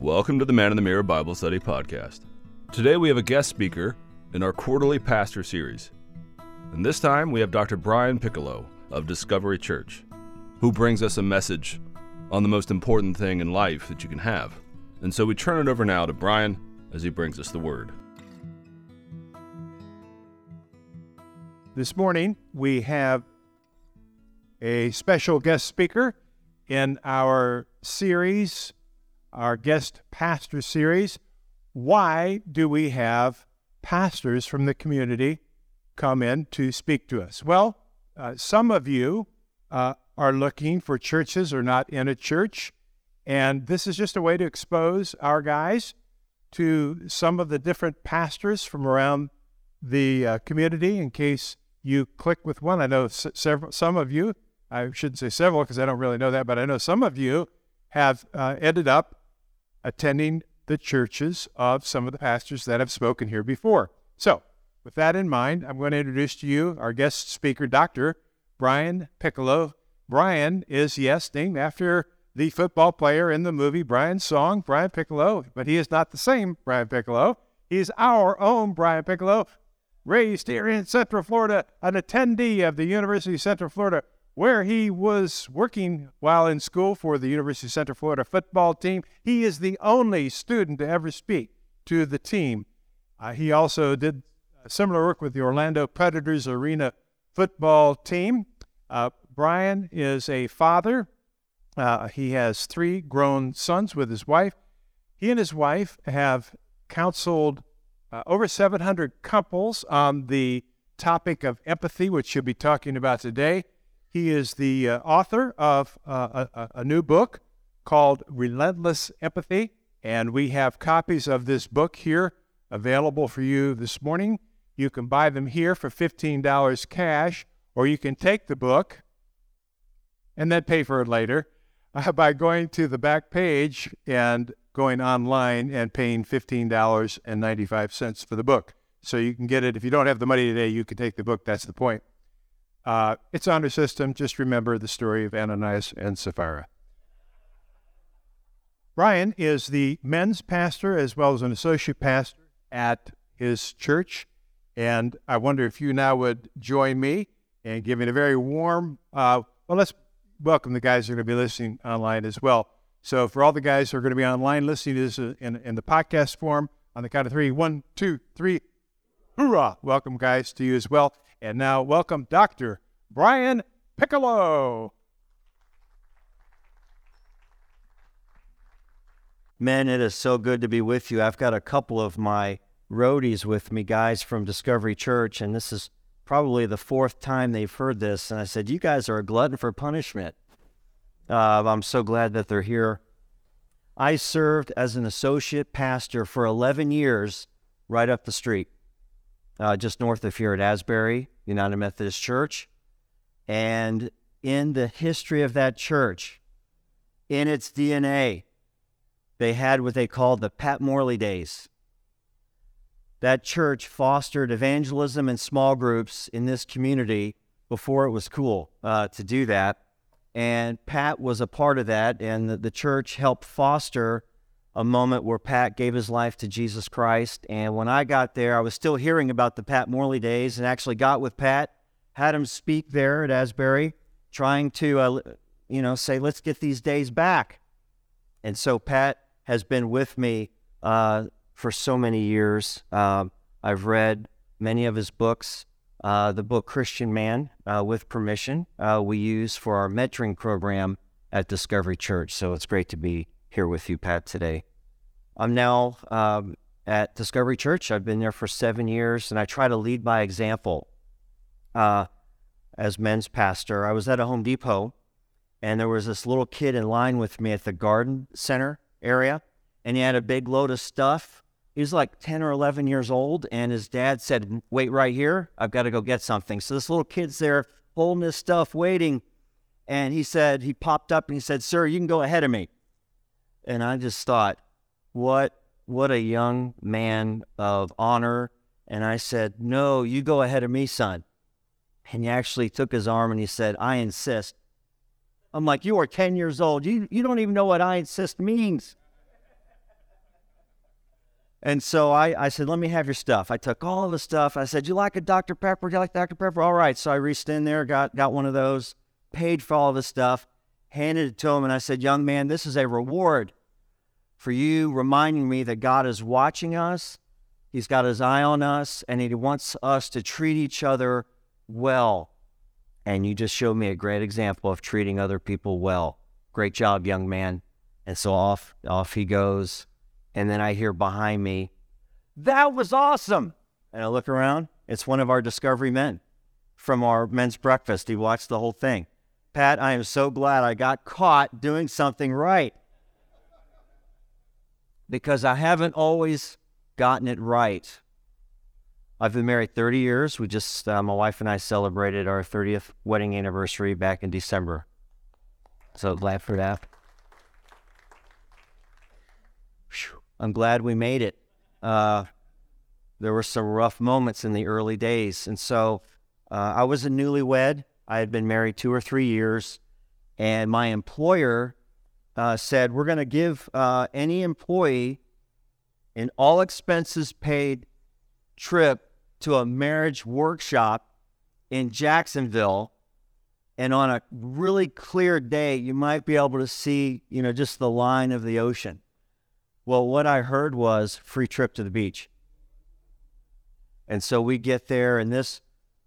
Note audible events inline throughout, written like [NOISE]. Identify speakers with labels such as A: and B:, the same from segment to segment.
A: Welcome to the Man in the Mirror Bible Study Podcast. Today we have a guest speaker in our quarterly pastor series. And this time we have Dr. Brian Piccolo of Discovery Church, who brings us a message on the most important thing in life that you can have. And so we turn it over now to Brian as he brings us the word.
B: This morning we have a special guest speaker in our series, our guest pastor series. Why do we have pastors from the community come in to speak to us? Well, uh, some of you uh, are looking for churches or not in a church, and this is just a way to expose our guys to some of the different pastors from around the uh, community in case you click with one. I know s- several, some of you I shouldn't say several because I don't really know that, but I know some of you have uh, ended up attending the churches of some of the pastors that have spoken here before. So, with that in mind, I'm going to introduce to you our guest speaker, Dr. Brian Piccolo. Brian is, yes, named after the football player in the movie Brian's Song, Brian Piccolo, but he is not the same Brian Piccolo. He's our own Brian Piccolo, raised here in Central Florida, an attendee of the University of Central Florida where he was working while in school for the University of Central Florida football team. He is the only student to ever speak to the team. Uh, he also did similar work with the Orlando Predators arena football team. Uh, Brian is a father. Uh, he has three grown sons with his wife. He and his wife have counseled uh, over 700 couples on the topic of empathy, which you'll be talking about today. He is the uh, author of uh, a, a, new book called Relentless Empathy, and we have copies of this book here available for you this morning. You can buy them here for $15 cash, or you can take the book and then pay for it later [LAUGHS] uh, by going to the back page and going online and paying $15.95 for the book. So you can get it. If you don't have the money today, you can take the book. That's the point. Uh, it's on our system. Just remember the story of Ananias and Sapphira. Brian is the men's pastor as well as an associate pastor at his church. And I wonder if you now would join me in giving a very warm, uh, well, let's welcome the guys who are going to be listening online as well. So, for all the guys who are going to be online listening to this in, in the podcast form, on the count of three, one, two, three, hoorah! Welcome, guys, to you as well. And now, welcome Dr. Brian Piccolo.
C: Men, it is so good to be with you. I've got a couple of my roadies with me, guys from Discovery Church, and this is probably the fourth time they've heard this. And I said, You guys are a glutton for punishment. Uh, I'm so glad that they're here. I served as an associate pastor for 11 years right up the street uh, just north of here at Asbury United Methodist Church. And in the history of that church, in its DNA, they had what they called the Pat Morley days. That church fostered evangelism and small groups in this community before it was cool uh, to do that. And Pat was a part of that, and the, the church helped foster a moment where Pat gave his life to Jesus Christ. And when I got there, I was still hearing about the Pat Morley days and actually got with Pat, had him speak there at Asbury, trying to, uh, you know, say, let's get these days back. And so Pat has been with me uh, for so many years. Um, I've read many of his books. Uh, the book Christian Man, uh, with permission, uh, we use for our mentoring program at Discovery Church. So it's great to be here with you, Pat, today. I'm now um, at Discovery Church. I've been there for seven years, and I try to lead by example. Uh, as men's pastor, I was at a Home Depot, and there was this little kid in line with me at the garden center area, and he had a big load of stuff. He was like 10 or 11 years old, and his dad said, Wait right here. I've got to go get something. So this little kid's there holding his stuff, waiting. And he said, He popped up and he said, Sir, you can go ahead of me. And I just thought, what what a young man of honor. And I said, No, you go ahead of me, son. And he actually took his arm and he said, I insist. I'm like, You are 10 years old. You, you don't even know what I insist means. And so I, I said, let me have your stuff. I took all of the stuff. I said, you like a Dr. Pepper? Do you like Dr. Pepper? All right. So I reached in there, got, got one of those, paid for all the stuff, handed it to him, and I said, young man, this is a reward for you reminding me that God is watching us. He's got his eye on us, and he wants us to treat each other well. And you just showed me a great example of treating other people well. Great job, young man. And so off, off he goes. And then I hear behind me, that was awesome. And I look around, it's one of our Discovery men from our men's breakfast. He watched the whole thing. Pat, I am so glad I got caught doing something right because I haven't always gotten it right. I've been married 30 years. We just, uh, my wife and I celebrated our 30th wedding anniversary back in December. So glad for that. Whew. I'm glad we made it. Uh, there were some rough moments in the early days. And so uh, I was a newlywed. I had been married two or three years. And my employer uh, said, We're going to give uh, any employee an all expenses paid trip to a marriage workshop in Jacksonville. And on a really clear day, you might be able to see, you know, just the line of the ocean. Well, what I heard was free trip to the beach. And so we get there, and this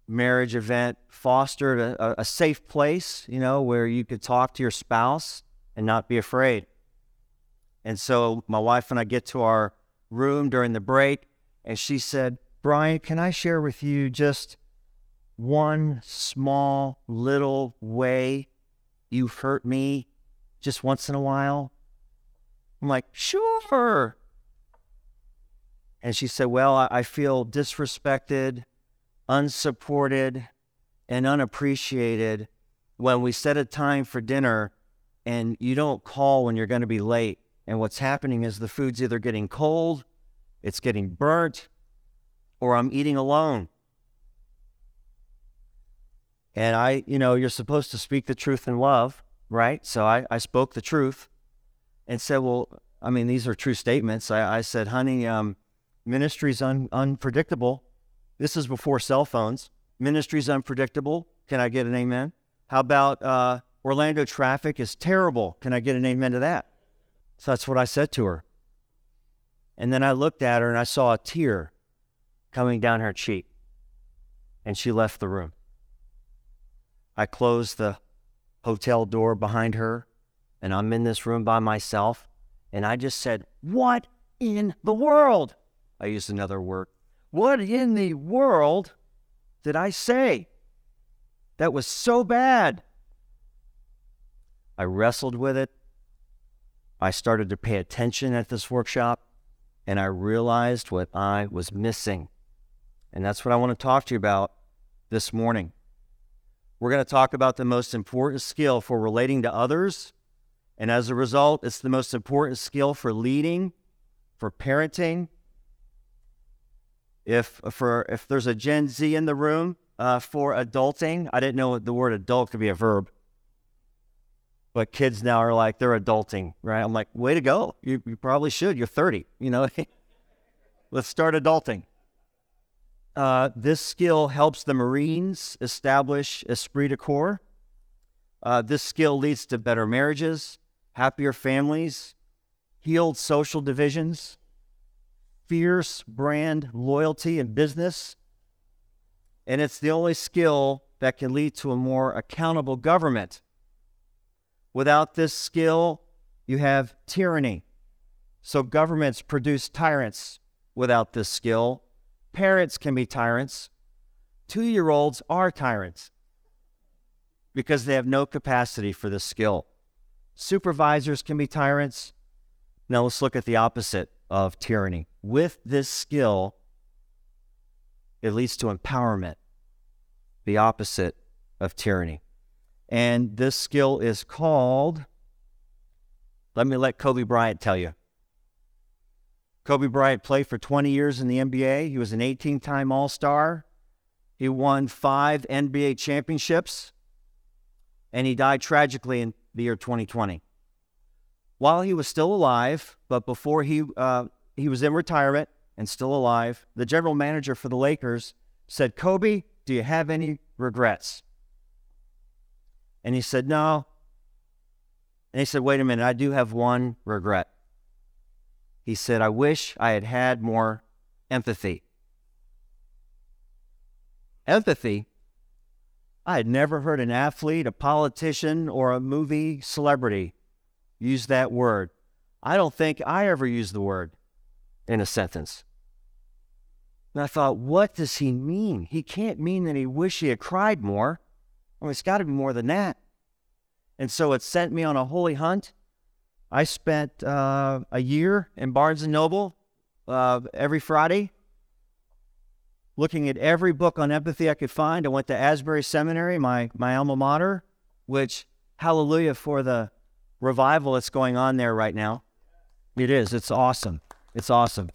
C: marriage event fostered a, a, safe place, you know, where you could talk to your spouse and not be afraid. And so my wife and I get to our room during the break, and she said, Brian, can I share with you just one small little way you've hurt me just once in a while? I'm like, sure. And she said, Well, I feel disrespected, unsupported, and unappreciated when we set a time for dinner and you don't call when you're going to be late. And what's happening is the food's either getting cold, it's getting burnt, or I'm eating alone. And I, you know, you're supposed to speak the truth in love, right? So I, I spoke the truth and said, Well, I mean, these are true statements. I, I said, honey, um, ministry's un, unpredictable. This is before cell phones. Ministry's unpredictable. Can I get an amen? How about uh, Orlando traffic is terrible? Can I get an amen to that? So that's what I said to her. And then I looked at her and I saw a tear coming down her cheek. And she left the room. I closed the hotel door behind her and I'm in this room by myself. And I just said, What in the world? I used another word. What in the world did I say? That was so bad. I wrestled with it. I started to pay attention at this workshop, and I realized what I was missing. And that's what I want to talk to you about this morning. We're going to talk about the most important skill for relating to others and as a result, it's the most important skill for leading, for parenting. If for if there's a Gen Z in the room uh, for adulting, I didn't know the word adult could be a verb, but kids now are like they're adulting, right? I'm like, way to go! You, you probably should. You're 30, you know. [LAUGHS] Let's start adulting. Uh, this skill helps the Marines establish esprit de corps. Uh, this skill leads to better marriages, happier families, healed social divisions, fierce brand loyalty in business. And it's the only skill that can lead to a more accountable government. Without this skill, you have tyranny. So governments produce tyrants without this skill. Parents can be tyrants. Two year olds are tyrants because they have no capacity for this skill. Supervisors can be tyrants. Now let's look at the opposite of tyranny. With this skill, it leads to empowerment, the opposite of tyranny. And this skill is called, let me let Kobe Bryant tell you. Kobe Bryant played for 20 years in the NBA. He was an 18 time All Star. He won five NBA championships, and he died tragically in the year 2020. While he was still alive, but before he, uh, he was in retirement and still alive. The general manager for the Lakers said, Kobe, do you have any regrets? And he said, No. And he said, Wait a minute, I do have one regret. He said, I wish I had had more empathy. Empathy? I had never heard an athlete, a politician, or a movie celebrity use that word. I don't think I ever used the word in a sentence. And I thought, what does he mean? He can't mean that he wished he had cried more. I mean, it's got to be more than that. And so it sent me on a holy hunt. I spent uh, a year in Barnes and Noble uh, every Friday, looking at every book on empathy I could find. I went to Asbury Seminary, my my alma mater, which hallelujah for the revival that's going on there right now. It is. It's awesome. It's awesome.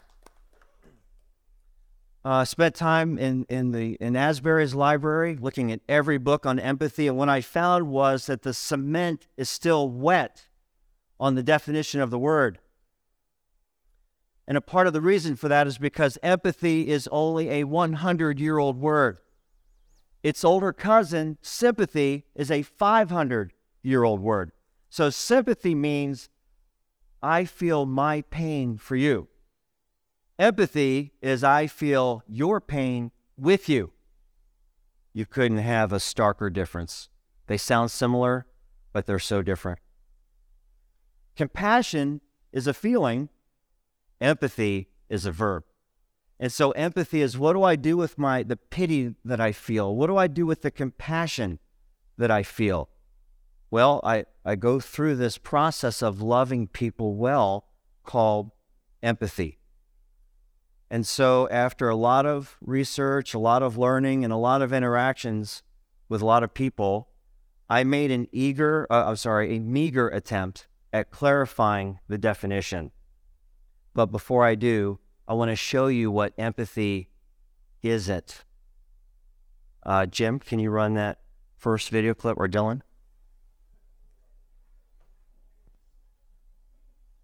C: Uh, spent time in, in the in Asbury's library looking at every book on empathy, and what I found was that the cement is still wet on the definition of the word. And a part of the reason for that is because empathy is only a 100 year old word. Its older cousin, sympathy, is a 500 year old word. So sympathy means I feel my pain for you. Empathy is I feel your pain with you. You couldn't have a starker difference. They sound similar, but they're so different. Compassion is a feeling, empathy is a verb. And so empathy is what do I do with my the pity that I feel? What do I do with the compassion that I feel? Well, I, I go through this process of loving people well called empathy. And so, after a lot of research, a lot of learning, and a lot of interactions with a lot of people, I made an eager, uh, I'm sorry, a meager attempt at clarifying the definition. But before I do, I want to show you what empathy isn't. Uh, Jim, can you run that first video clip or Dylan?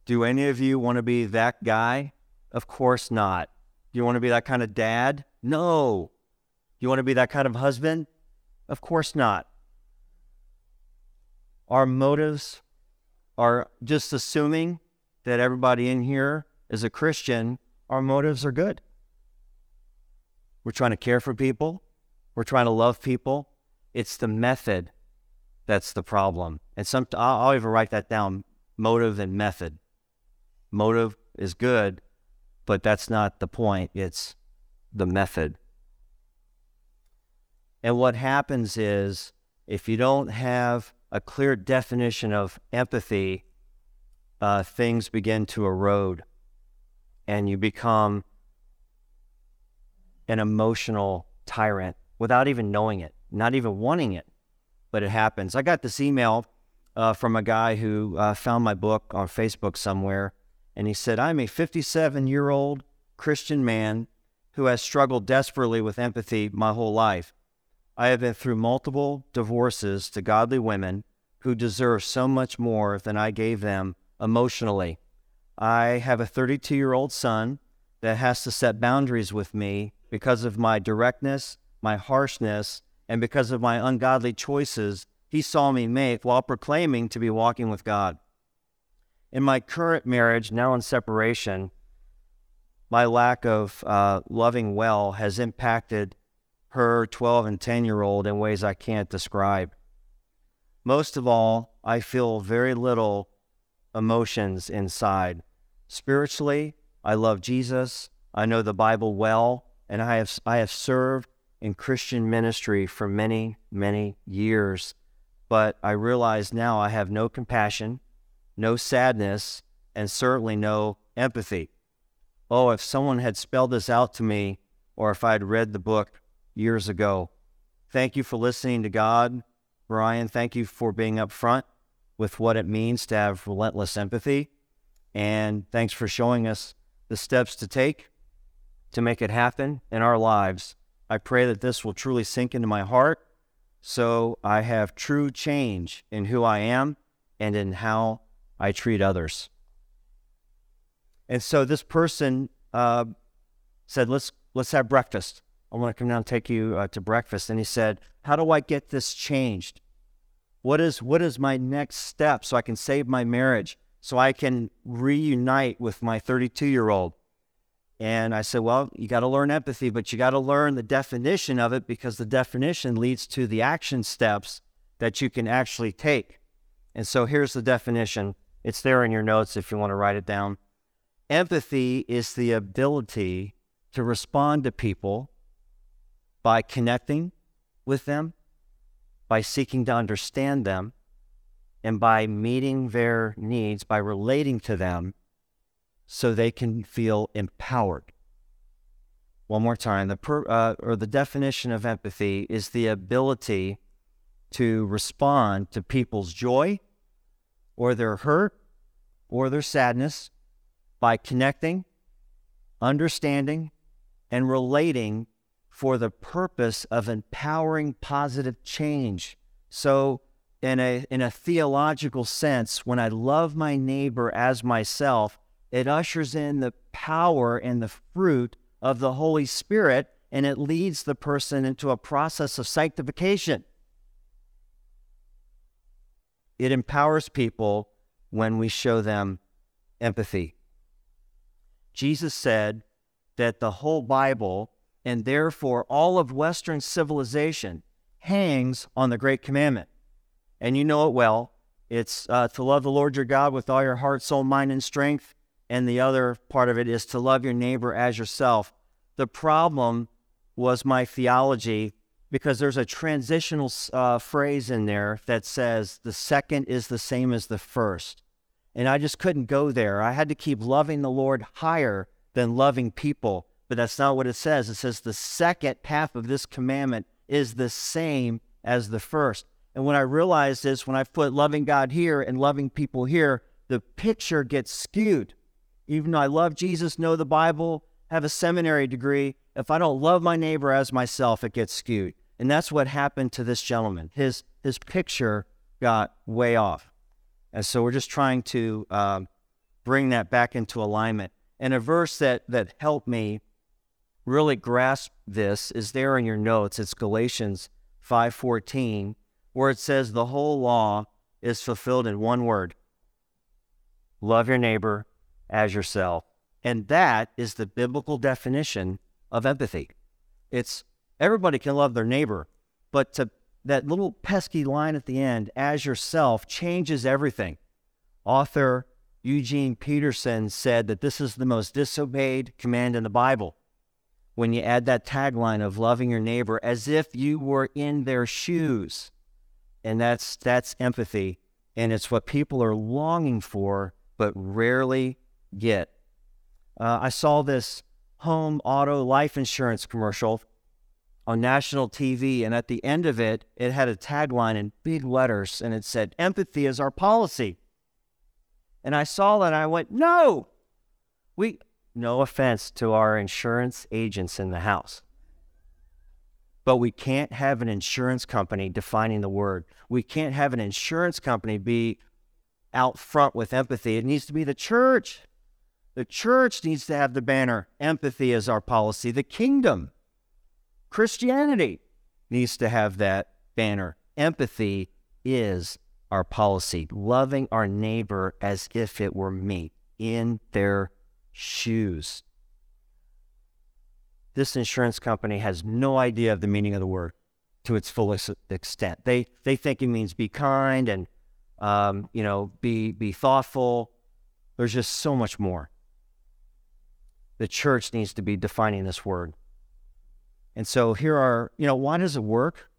C: Do any of you want to be that guy? Of course not. Do you want to be that kind of dad? No. You want to be that kind of husband? Of course not. Our motives are just assuming that everybody in here is a Christian, our motives are good. We're trying to care for people, we're trying to love people. It's the method that's the problem. And some I'll, I'll even write that down motive and method. Motive is good, but that's not the point. It's the method. And what happens is if you don't have a clear definition of empathy, uh, things begin to erode and you become an emotional tyrant without even knowing it, not even wanting it, but it happens. I got this email uh, from a guy who uh, found my book on Facebook somewhere and he said, I'm a 57 year old Christian man who has struggled desperately with empathy my whole life. I have been through multiple divorces to godly women who deserve so much more than I gave them emotionally. I have a 32 year old son that has to set boundaries with me because of my directness, my harshness, and because of my ungodly choices he saw me make while proclaiming to be walking with God. In my current marriage, now in separation, my lack of uh, loving well has impacted her 12 and 10 year old in ways I can't describe. Most of all, I feel very little emotions inside. Spiritually, I love Jesus. I know the Bible well, and I have, I have served in Christian ministry for many, many years. But I realize now I have no compassion no sadness, and certainly no empathy. Oh, if someone had spelled this out to me, or if I'd read the book years ago. Thank you for listening to God, Brian. Thank you for being upfront with what it means to have relentless empathy. And thanks for showing us the steps to take to make it happen in our lives. I pray that this will truly sink into my heart so I have true change in who I am and in how I treat others. And so this person uh, said, "Let's let's have breakfast. I want to come down and take you uh, to breakfast." And he said, "How do I get this changed? What is what is my next step so I can save my marriage, so I can reunite with my 32 year old?" And I said, Well, you got to learn empathy, but you got to learn the definition of it because the definition leads to the action steps that you can actually take. And so here's the definition. It's there in your notes if you want to write it down. Empathy is the ability to respond to people by connecting with them, by seeking to understand them, and by meeting their needs, by relating to them so they can feel empowered. One more time, the per, uh, or the definition of empathy is the ability to respond to people's joy or their hurt or their sadness by connecting, understanding, and relating for the purpose of empowering positive change. So, in a, in a theological sense, when I love my neighbor as myself, it ushers in the power and the fruit of the Holy Spirit, and it leads the person into a process of sanctification. It empowers people when we show them empathy. Jesus said that the whole Bible, and therefore all of Western civilization, hangs on the Great Commandment. And you know it well. It's uh, to love the Lord your God with all your heart, soul, mind, and strength, and the other part of it is to love your neighbor as yourself. The problem was my theology because there's a transitional uh, phrase in there that says the second is the same as the first. And I just couldn't go there. I had to keep loving the Lord higher than loving people. But that's not what it says. It says the second half of this commandment is the same as the first. And when I realized this, when I put loving God here and loving people here, the picture gets skewed even though I love Jesus, know the Bible, have a seminary degree, if I don't love my neighbor as myself, it gets skewed. And that's what happened to this gentleman. His, his picture got way off. And so we're just trying to um, bring that back into alignment. And a verse that, that helped me really grasp this is there in your notes. It's Galatians 5.14, where it says the whole law is fulfilled in one word. Love your neighbor as yourself. And that is the biblical definition of empathy. It's everybody can love their neighbor, but to that little pesky line at the end, as yourself, changes everything. Author Eugene Peterson said that this is the most disobeyed command in the Bible. When you add that tagline of loving your neighbor as if you were in their shoes. And that's that's empathy. And it's what people are longing for, but rarely get. Uh, I saw this home auto life insurance commercial on national TV, and at the end of it, it had a tagline in big letters, and it said, Empathy is our policy. And I saw that, and I went, No, we, no offense to our insurance agents in the house. But we can't have an insurance company defining the word. We can't have an insurance company be out front with empathy. It needs to be the church. The church needs to have the banner empathy is our policy. The kingdom, Christianity, needs to have that banner. Empathy is our policy. Loving our neighbor as if it were me in their shoes. This insurance company has no idea of the meaning of the word to its fullest extent. They they think it means be kind and um, you know be be thoughtful. There's just so much more the church needs to be defining this word. And so here are, you know, why does it work?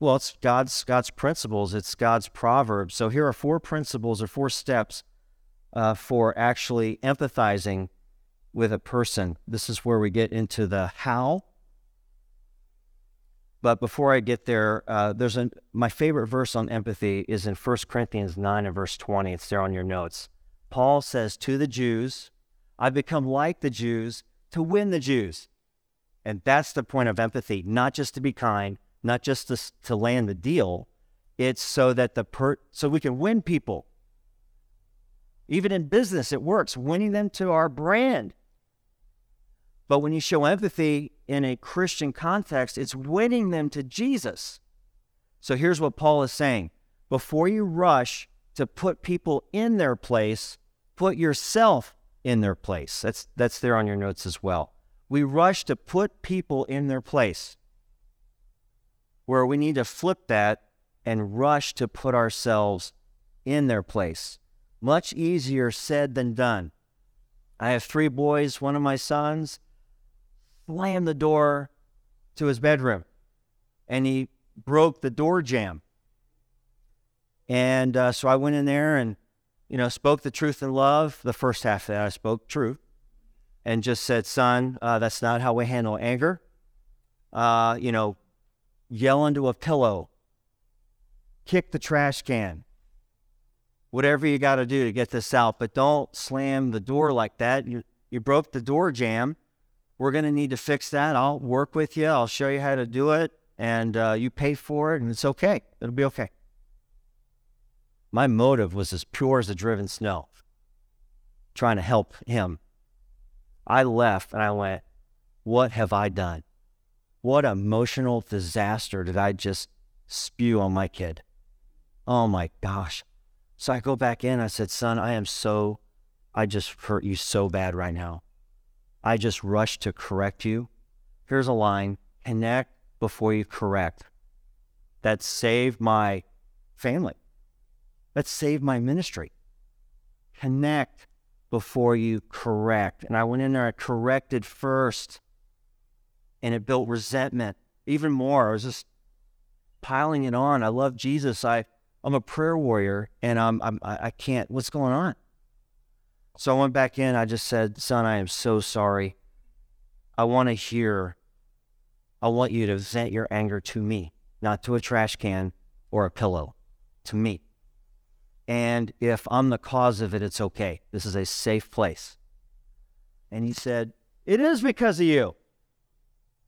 C: Well, it's God's God's principles. It's God's proverbs. So here are four principles or four steps uh, for actually empathizing with a person. This is where we get into the how. But before I get there, uh, there's a my favorite verse on empathy is in 1 Corinthians 9 and verse 20. It's there on your notes. Paul says to the Jews, I've become like the Jews to win the Jews. And that's the point of empathy, not just to be kind, not just to, to land the deal. It's so that the per, so we can win people. Even in business, it works, winning them to our brand. But when you show empathy in a Christian context, it's winning them to Jesus. So here's what Paul is saying before you rush to put people in their place, put yourself in their place. That's, that's there on your notes as well. We rush to put people in their place, where we need to flip that and rush to put ourselves in their place. Much easier said than done. I have three boys. One of my sons slammed the door to his bedroom and he broke the door jamb. And uh, so I went in there and, you know, spoke the truth in love. The first half of that, I spoke truth and just said, son, uh, that's not how we handle anger. Uh, you know, yell into a pillow, kick the trash can, whatever you got to do to get this out. But don't slam the door like that. You, you broke the door jamb. We're going to need to fix that. I'll work with you. I'll show you how to do it. And uh, you pay for it, and it's okay. It'll be okay. My motive was as pure as the driven snow, trying to help him. I left and I went, What have I done? What emotional disaster did I just spew on my kid? Oh my gosh. So I go back in. I said, Son, I am so, I just hurt you so bad right now. I just rushed to correct you. Here's a line connect before you correct. That saved my family. That saved my ministry. Connect before you correct. And I went in there, I corrected first, and it built resentment even more. I was just piling it on. I love Jesus. I, I'm a prayer warrior, and I'm, I'm, I can't, what's going on? So I went back in. I just said, Son, I am so sorry. I want to hear, I want you to vent your anger to me, not to a trash can or a pillow, to me. And if I'm the cause of it, it's okay. This is a safe place. And he said, It is because of you.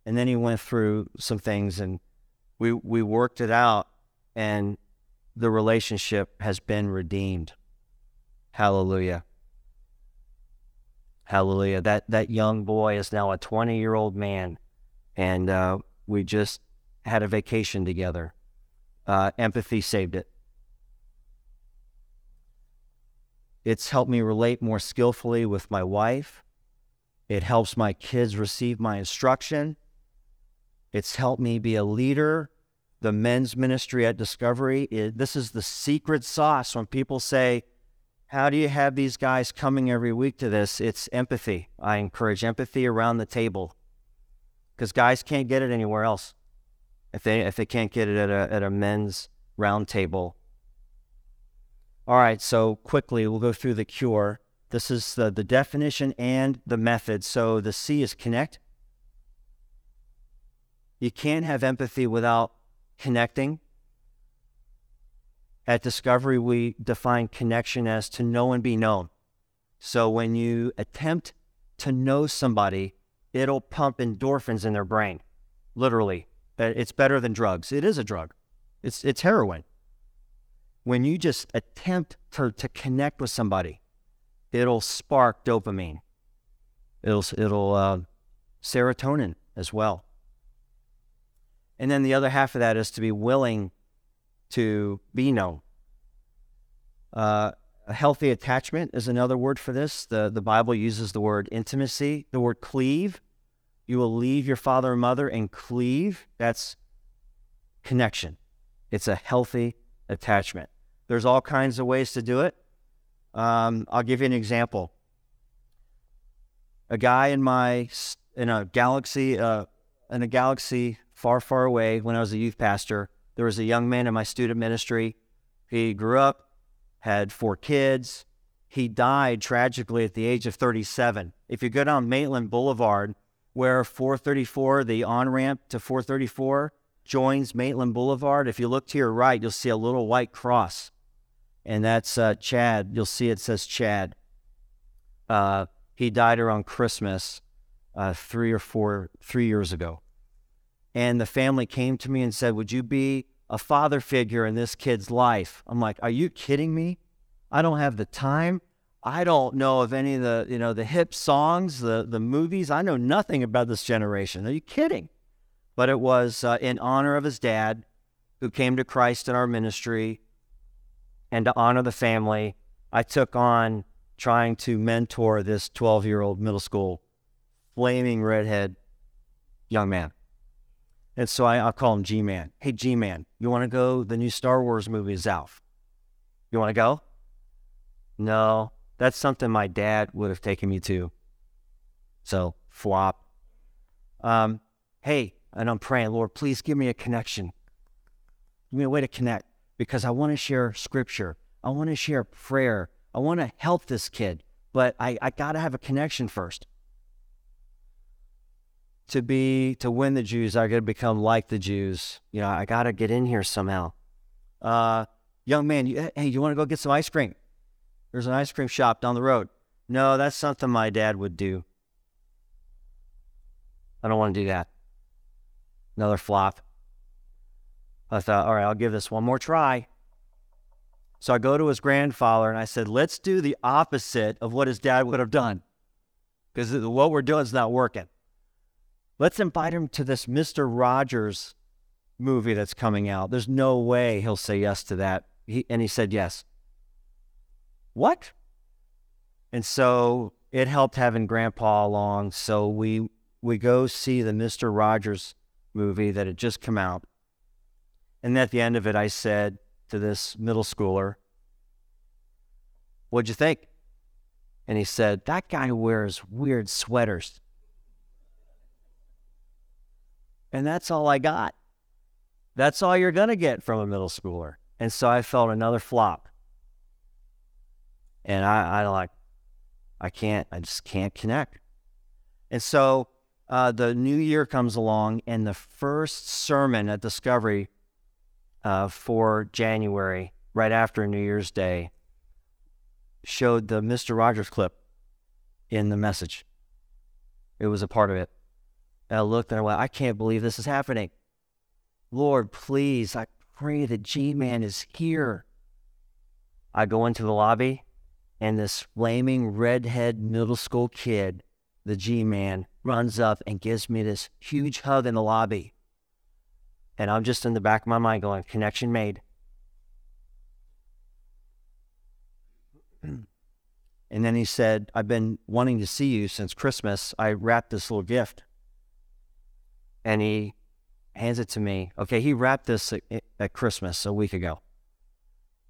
C: And then he went through some things and we, we worked it out, and the relationship has been redeemed. Hallelujah. Hallelujah. That that young boy is now a 20 year old man, and uh, we just had a vacation together. Uh, empathy saved it. It's helped me relate more skillfully with my wife. It helps my kids receive my instruction. It's helped me be a leader. The men's ministry at Discovery, it, this is the secret sauce when people say, how do you have these guys coming every week to this? It's empathy. I encourage empathy around the table because guys can't get it anywhere else. If they if they can't get it at a at a men's round table. All right, so quickly we'll go through the cure. This is the, the definition and the method. So the C is connect. You can't have empathy without connecting. At Discovery, we define connection as to know and be known. So when you attempt to know somebody, it'll pump endorphins in their brain. Literally. It's better than drugs. It is a drug. It's, it's heroin. When you just attempt to, to connect with somebody, it'll spark dopamine. It'll, it'll uh, serotonin as well. And then the other half of that is to be willing to be known. Uh, a healthy attachment is another word for this. The, the Bible uses the word intimacy, the word cleave. You will leave your father and mother and cleave. That's connection. It's a healthy attachment. There's all kinds of ways to do it. Um, I'll give you an example. A guy in my in a galaxy uh, in a galaxy far, far away when I was a youth pastor there was a young man in my student ministry. He grew up, had four kids. He died tragically at the age of 37. If you go down Maitland Boulevard, where 434, the on ramp to 434, joins Maitland Boulevard, if you look to your right, you'll see a little white cross. And that's uh, Chad. You'll see it says Chad. Uh, he died around Christmas uh, three or four, three years ago and the family came to me and said, Would you be a father figure in this kid's life? I'm like, Are you kidding me? I don't have the time. I don't know of any of the, you know, the hip songs, the, the movies. I know nothing about this generation. Are you kidding? But it was uh, in honor of his dad who came to Christ in our ministry and to honor the family. I took on trying to mentor this 12 year old middle school flaming redhead young man. And so I, call him G Man. Hey, G Man, you want to go? The new Star Wars movie is out. You want to go? No, that's something my dad would have taken me to. So, flop. Um, hey, and I'm praying, Lord, please give me a connection. Give me a way to connect because I want to share scripture. I want to share prayer. I want to help this kid, but I, I got to have a connection first. To be, to win the Jews, I got to become like the Jews. You know, I got to get in here somehow. Uh, young man, you, hey, you want to go get some ice cream? There's an ice cream shop down the road. No, that's something my dad would do. I don't want to do that. Another flop. I thought, all right, I'll give this one more try. So I go to his grandfather and I said, let's do the opposite of what his dad would have done. Because what we're doing is not working. Let's invite him to this Mr. Rogers movie that's coming out. There's no way he'll say yes to that. He, and he said yes what? And so it helped having grandpa along. So we we go see the Mr. Rogers movie that had just come out. And at the end of it, I said to this middle schooler, What'd you think? And he said, That guy wears weird sweaters. And that's all I got. That's all you're going to get from a middle schooler. And so I felt another flop and I, I like, I can't, I just can't connect. And so uh, the new year comes along, and the first sermon at Discovery uh, for January, right after New Year's Day, showed the Mr. Rogers clip in the message. It was a part of it. And I looked and I went, I can't believe this is happening. Lord, please, I pray that G Man is here. I go into the lobby and this flaming redhead middle school kid, the G man, runs up and gives me this huge hug in the lobby. And I'm just in the back of my mind going, connection made. [CLEARS THROAT] and then he said, I've been wanting to see you since Christmas. I wrapped this little gift. And he hands it to me. Okay, he wrapped this at, at Christmas a week ago.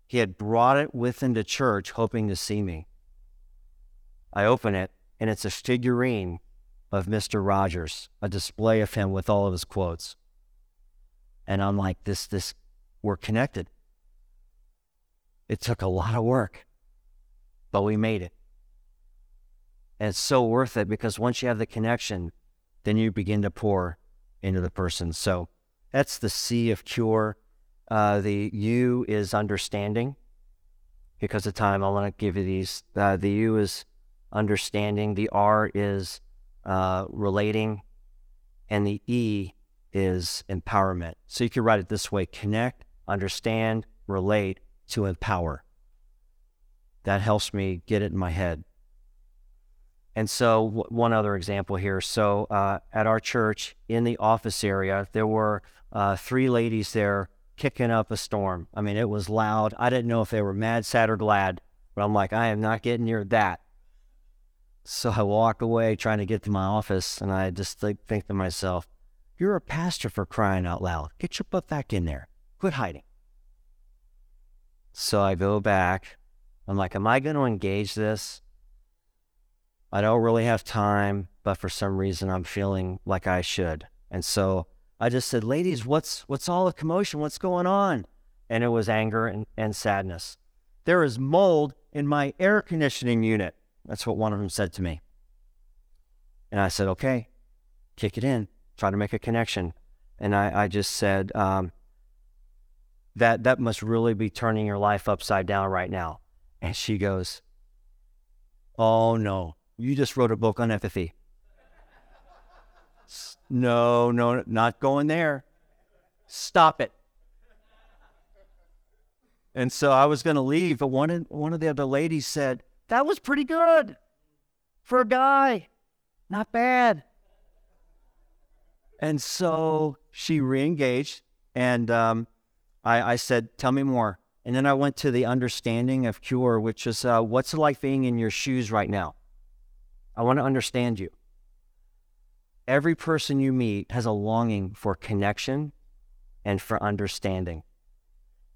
C: He had brought it with him to church, hoping to see me. I open it, and it's a figurine of Mr. Rogers, a display of him with all of his quotes. And I'm like, this, this, we're connected. It took a lot of work, but we made it. And it's so worth it because once you have the connection, then you begin to pour into the person. So that's the C of cure. Uh, the U is understanding. Because of time, I want to give you these. Uh, the U is understanding. The R is uh, relating. And the E is empowerment. So you could write it this way connect, understand, relate to empower. That helps me get it in my head. And so, w- one other example here. So, uh, at our church in the office area, there were uh, three ladies there kicking up a storm. I mean, it was loud. I didn't know if they were mad, sad, or glad, but I'm like, I am not getting near that. So I walk away trying to get to my office, and I just think, think to myself, You're a pastor for crying out loud. Get your butt back in there. Quit hiding. So I go back. I'm like, Am I going to engage this? I don't really have time, but for some reason I'm feeling like I should. And so I just said, ladies, what's, what's all the commotion? What's going on? And it was anger and, and sadness. There is mold in my air conditioning unit. That's what one of them said to me. And I said, okay, kick it in, try to make a connection. And I, I just said, um, that, that must really be turning your life upside down right now. And she goes, oh no, you just wrote a book on empathy. No, no, not going there. Stop it. And so I was going to leave, but one one of the other ladies said, that was pretty good for a guy. Not bad. And so she reengaged, and um, I, I, said, Tell me more. And then I went to the understanding of cure, which is uh, what's it like being in your shoes right now? I want to understand you. Every person you meet has a longing for connection and for understanding.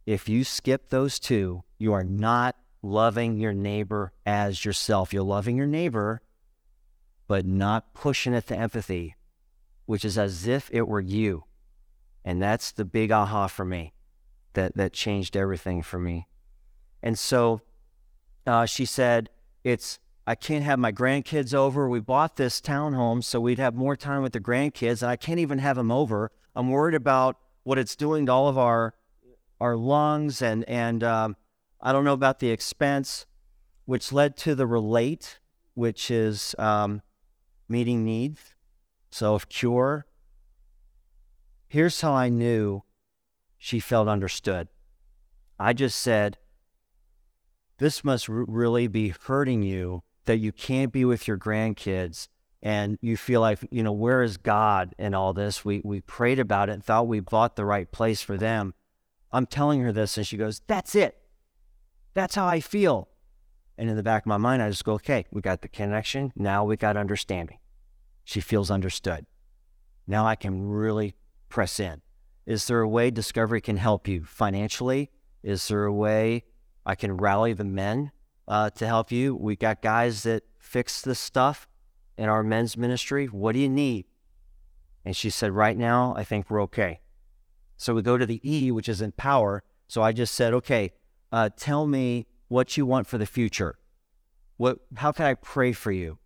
C: If you skip those two, you are not loving your neighbor as yourself. You're loving your neighbor, but not pushing it to empathy, which is as if it were you. And that's the big aha for me that, that changed everything for me. And so uh, she said, It's, I can't have my grandkids over. We bought this townhome so we'd have more time with the grandkids. And I can't even have them over. I'm worried about what it's doing to all of our our lungs and and um, I don't know about the expense, which led to the relate, which is um, meeting needs. So if cure, here's how I knew she felt understood. I just said, this must really be hurting you that you can't be with your grandkids and you feel like, you know, where is God in all this? We, we prayed about it and thought we bought the right place for them. I'm telling her this, and she goes, That's it. That's how I feel. And in the back of my mind, I just go, Okay, we got the connection. Now we got understanding. She feels understood. Now I can really press in. Is there a way Discovery can help you financially? Is there a way I can rally the men uh, to help you? We got guys that fix this stuff in our men's ministry. What do you need? And she said, Right now, I think we're okay. So we go to the E, which is empower. So I just said, okay, uh, tell me what you want for the future. What, how can I pray for you?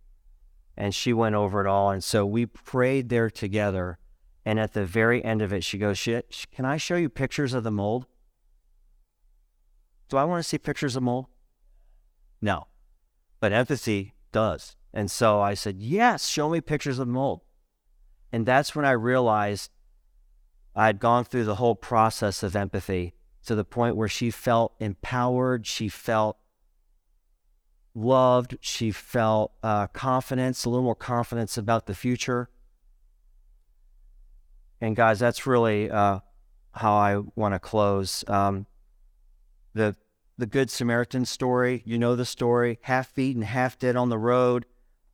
C: And she went over it all. And so we prayed there together. And at the very end of it, she goes, Can I show you pictures of the mold? Do I want to see pictures of mold? No. But empathy does. And so I said, Yes, show me pictures of mold. And that's when I realized I had gone through the whole process of empathy to the point where she felt empowered, she felt loved, she felt uh, confidence, a little more confidence about the future. And guys, that's really uh, how I want to close. Um, the the Good Samaritan story, you know the story, half beaten, half dead on the road.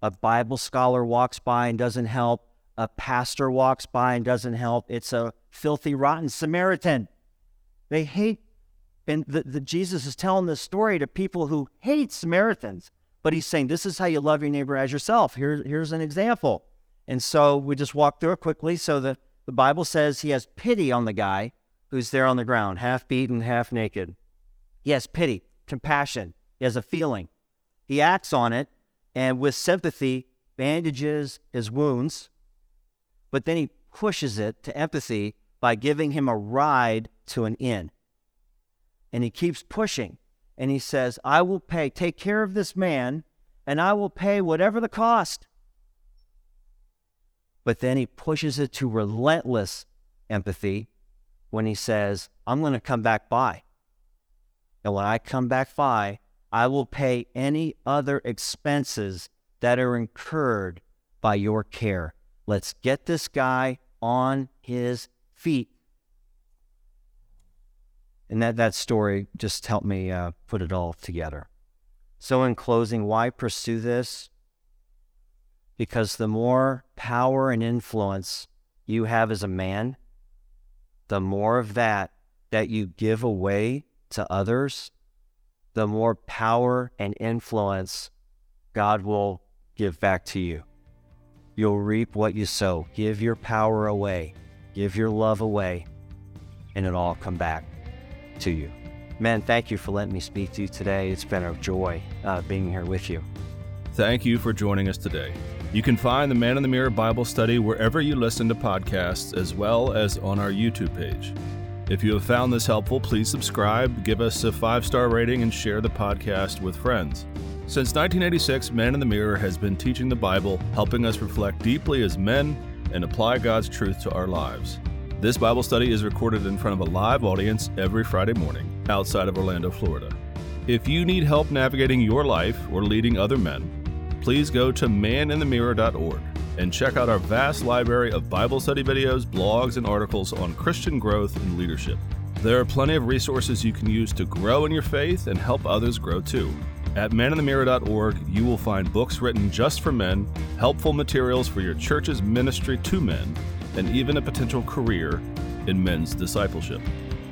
C: A Bible scholar walks by and doesn't help a pastor walks by and doesn't help. It's a filthy, rotten Samaritan. They hate, and the, the, Jesus is telling this story to people who hate Samaritans, but he's saying, This is how you love your neighbor as yourself. Here, here's an example. And so we just walk through it quickly. So the, the Bible says he has pity on the guy who's there on the ground, half beaten, half naked. He has pity, compassion. He has a feeling. He acts on it, and with sympathy, bandages his wounds, but then he pushes it to empathy by giving him a ride to an inn. And he keeps pushing. And he says, I will pay, take care of this man, and I will pay whatever the cost. But then he pushes it to relentless empathy when he says, I'm going to come back by. And when I come back by, I will pay any other expenses that are incurred by your care. Let's get this guy on his feet. And that, that story just helped me uh, put it all together. So, in closing, why pursue this? Because the more power and influence you have as a man, the more of that that you give away to others, the more power and influence God will give back to you. You'll reap what you sow. Give your power away, give your love away, and it'll all come back to you. Man, thank you for letting me speak to you today. It's been a joy uh, being here with you.
A: Thank you for joining us today. You can find the Man in the Mirror Bible study wherever you listen to podcasts, as well as on our YouTube page. If you have found this helpful, please subscribe, give us a five star rating, and share the podcast with friends. Since 1986, Man in the Mirror has been teaching the Bible, helping us reflect deeply as men and apply God's truth to our lives. This Bible study is recorded in front of a live audience every Friday morning outside of Orlando, Florida. If you need help navigating your life or leading other men, please go to maninthemirror.org and check out our vast library of Bible study videos, blogs, and articles on Christian growth and leadership. There are plenty of resources you can use to grow in your faith and help others grow too. At maninthemirror.org, you will find books written just for men, helpful materials for your church's ministry to men, and even a potential career in men's discipleship.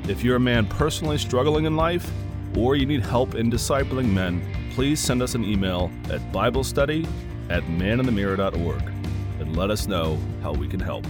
A: If you're a man personally struggling in life, or you need help in discipling men, please send us an email at BibleStudy at maninthemirror.org and let us know how we can help.